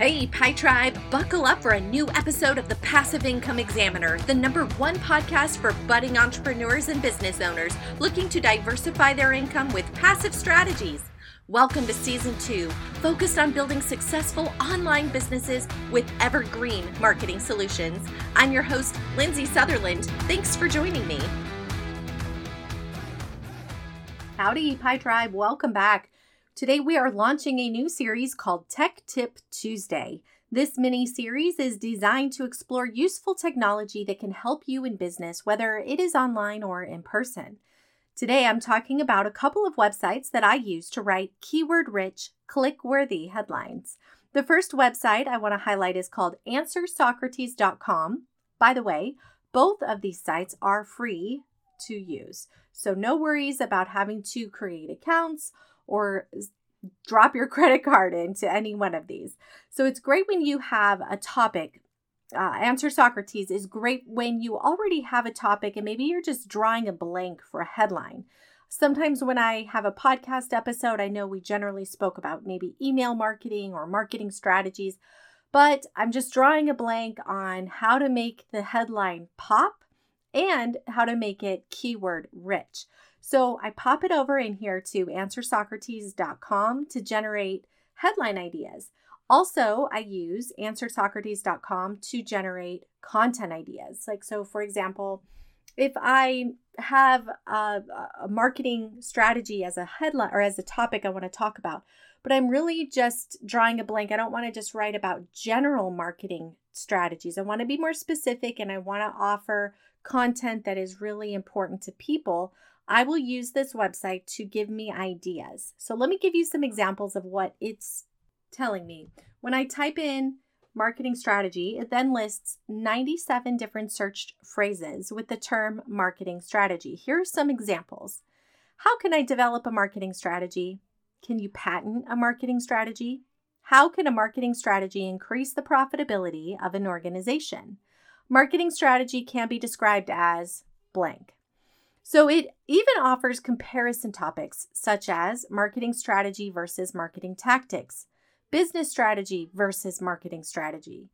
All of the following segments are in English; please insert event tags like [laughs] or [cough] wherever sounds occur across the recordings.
Hey, Pi Tribe, buckle up for a new episode of the Passive Income Examiner, the number one podcast for budding entrepreneurs and business owners looking to diversify their income with passive strategies. Welcome to season two, focused on building successful online businesses with evergreen marketing solutions. I'm your host, Lindsay Sutherland. Thanks for joining me. Howdy, Pi Tribe. Welcome back. Today, we are launching a new series called Tech Tip Tuesday. This mini series is designed to explore useful technology that can help you in business, whether it is online or in person. Today, I'm talking about a couple of websites that I use to write keyword rich, click worthy headlines. The first website I want to highlight is called AnswerSocrates.com. By the way, both of these sites are free to use, so no worries about having to create accounts or drop your [laughs] credit card into any one of these. So it's great when you have a topic. Uh, Answer Socrates is great when you already have a topic and maybe you're just drawing a blank for a headline. Sometimes when I have a podcast episode, I know we generally spoke about maybe email marketing or marketing strategies, but I'm just drawing a blank on how to make the headline pop and how to make it keyword rich. So I pop it over in here to answersocrates.com to generate headline ideas. Also, I use answersocrates.com to generate content ideas. Like, so for example, if I have a, a, marketing strategy as a headline or as a topic I want to talk about, but I'm really just drawing a blank. I don't want to just write about general marketing strategies. I want to be more specific and I want to offer content that is really important to people. I will use this website to give me ideas. So let me give you some examples of what it's telling me. When I type in marketing strategy, it then lists 97 different searched phrases with the term marketing strategy. Here are some examples. How can I develop a marketing strategy? Can you patent a marketing strategy? How can a marketing strategy increase the profitability of an organization? Marketing strategy can be described as blank. So it even offers comparison topics such as marketing strategy versus marketing tactics, business strategy versus marketing strategy.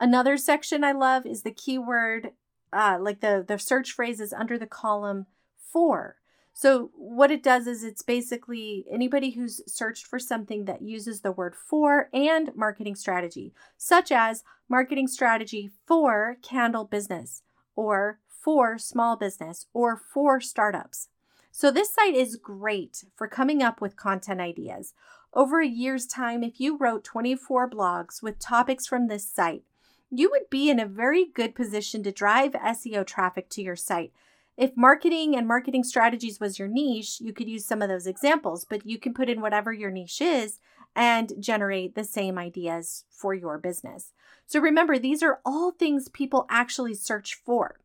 Another section I love is the keyword, uh, like the, the search phrases under the column for. So, what it does is it's basically anybody who's searched for something that uses the word for and marketing strategy, such as marketing strategy for candle business or for small business or for startups. So, this site is great for coming up with content ideas. Over a year's time, if you wrote 24 blogs with topics from this site, you would be in a very good position to drive SEO traffic to your site. If marketing and marketing strategies was your niche, you could use some of those examples, but you can put in whatever your niche is and generate the same ideas for your business. So remember, these are all things people actually search for.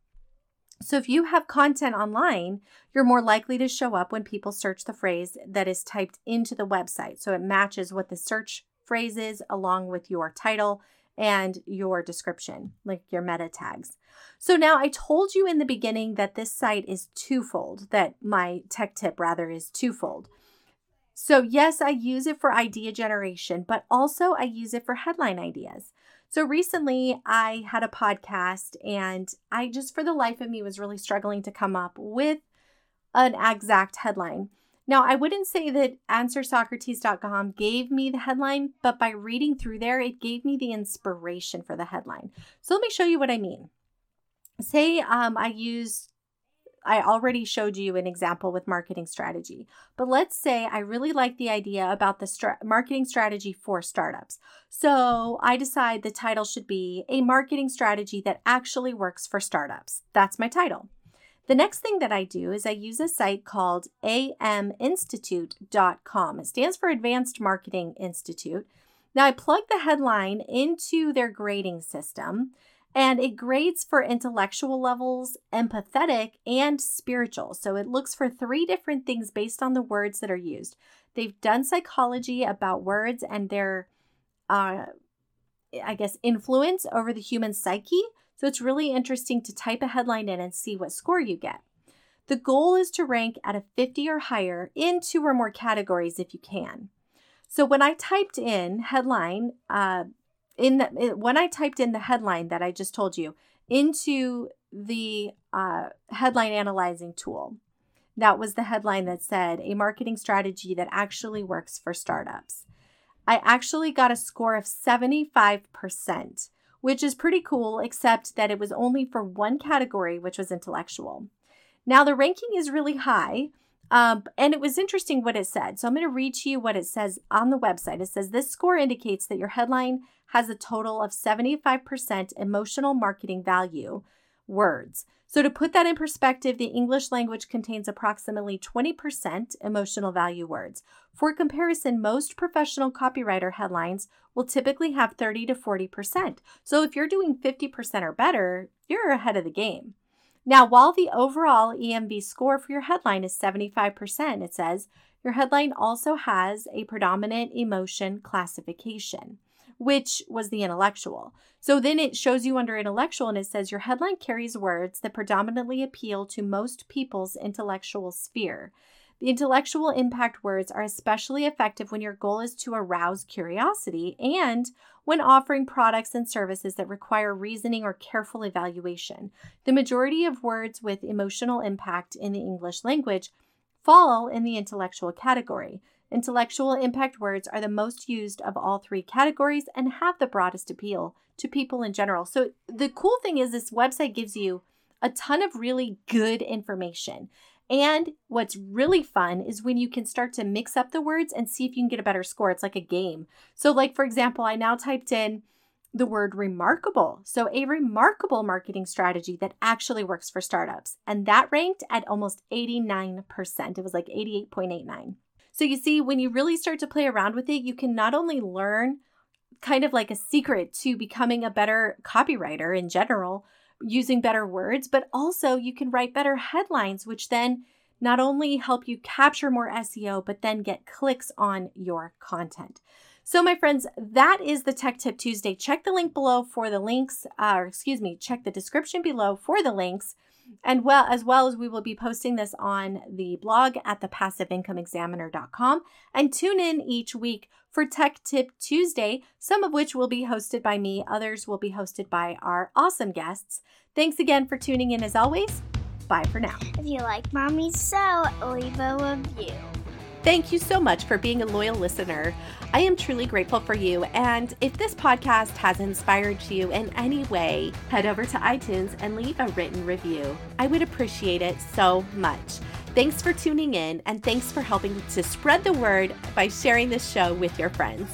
So if you have content online, you're more likely to show up when people search the phrase that is typed into the website. So it matches what the search phrase is along with your title and your description, like your meta tags. So now I told you in the beginning that this site is twofold, that my tech tip rather is twofold. So, yes, I use it for idea generation, but also I use it for headline ideas. So recently I had a podcast and I just for the life of me was really struggling to come up with an exact headline. Now, I wouldn't say that answersocrates.com gave me the headline, but by reading through there, it gave me the inspiration for the headline. So let me show you what I mean. Say um, I used I already showed you an example with marketing strategy. But let's say I really like the idea about the stra- marketing strategy for startups. So I decide the title should be A Marketing Strategy That Actually Works for Startups. That's my title. The next thing that I do is I use a site called aminstitute.com. It stands for Advanced Marketing Institute. Now I plug the headline into their grading system and it grades for intellectual levels, empathetic, and spiritual. So it looks for three different things based on the words that are used. They've done psychology about words and their, uh, I guess, influence over the human psyche. So it's really interesting to type a headline in and see what score you get. The goal is to rank at a 50 or higher in two or more categories if you can. So when I typed in headline, uh, in the when I typed in the headline that I just told you into the uh, headline analyzing tool, that was the headline that said a marketing strategy that actually works for startups. I actually got a score of 75%, which is pretty cool, except that it was only for one category, which was intellectual. Now, the ranking is really high, um, and it was interesting what it said. So I'm going to read to you what it says on the website. It says this score indicates that your headline has a total of 75% emotional marketing value words. So, to put that in perspective, the English language contains approximately 20% emotional value words. For comparison, most professional copywriter headlines will typically have 30 to 40%. So, if you're doing 50% or better, you're ahead of the game. Now, while the overall EMV score for your headline is 75%, it says your headline also has a predominant emotion classification which was the intellectual. So then it shows you under intellectual and it says your headline carries words that predominantly appeal to most people's intellectual sphere. The intellectual impact words are especially effective when your goal is to arouse curiosity and when offering products and services that require reasoning or careful evaluation. The majority of words with emotional impact in the English language fall in the intellectual category. Intellectual impact words are the most used of all three categories and have the broadest appeal to people in general. So, the cool thing is, this website gives you a ton of really good information. And what's really fun is when you can start to mix up the words and see if you can get a better score. It's like a game. So, like, for example, I now typed in the word remarkable. So, a remarkable marketing strategy that actually works for startups. And that ranked at almost 89%. It was like 88.89. So you see, when you really start to play around with it, you can not only learn kind of like a secret to becoming a better copywriter in general, using better words, but also you can write better headlines, which then not only help you capture more SEO, but then get clicks on your content. So, my friends, that is the Tech Tip Tuesday. Check the link below for the links, uh, or excuse me, check the description below for the links and well, as well as we will be posting this on the blog at thepassiveincomeexaminer.com and tune in each week for Tech Tip Tuesday, some of which will be hosted by me, others will be hosted by our awesome guests. Thanks again for tuning in as always. Bye for now. If you like Mommy So, leave a review. Thank you so much for being a loyal listener. I am truly grateful for you. And if this podcast has inspired you in any way, head over to iTunes and leave a written review. I would appreciate it so much. Thanks for tuning in and thanks for helping to spread the word by sharing this show with your friends.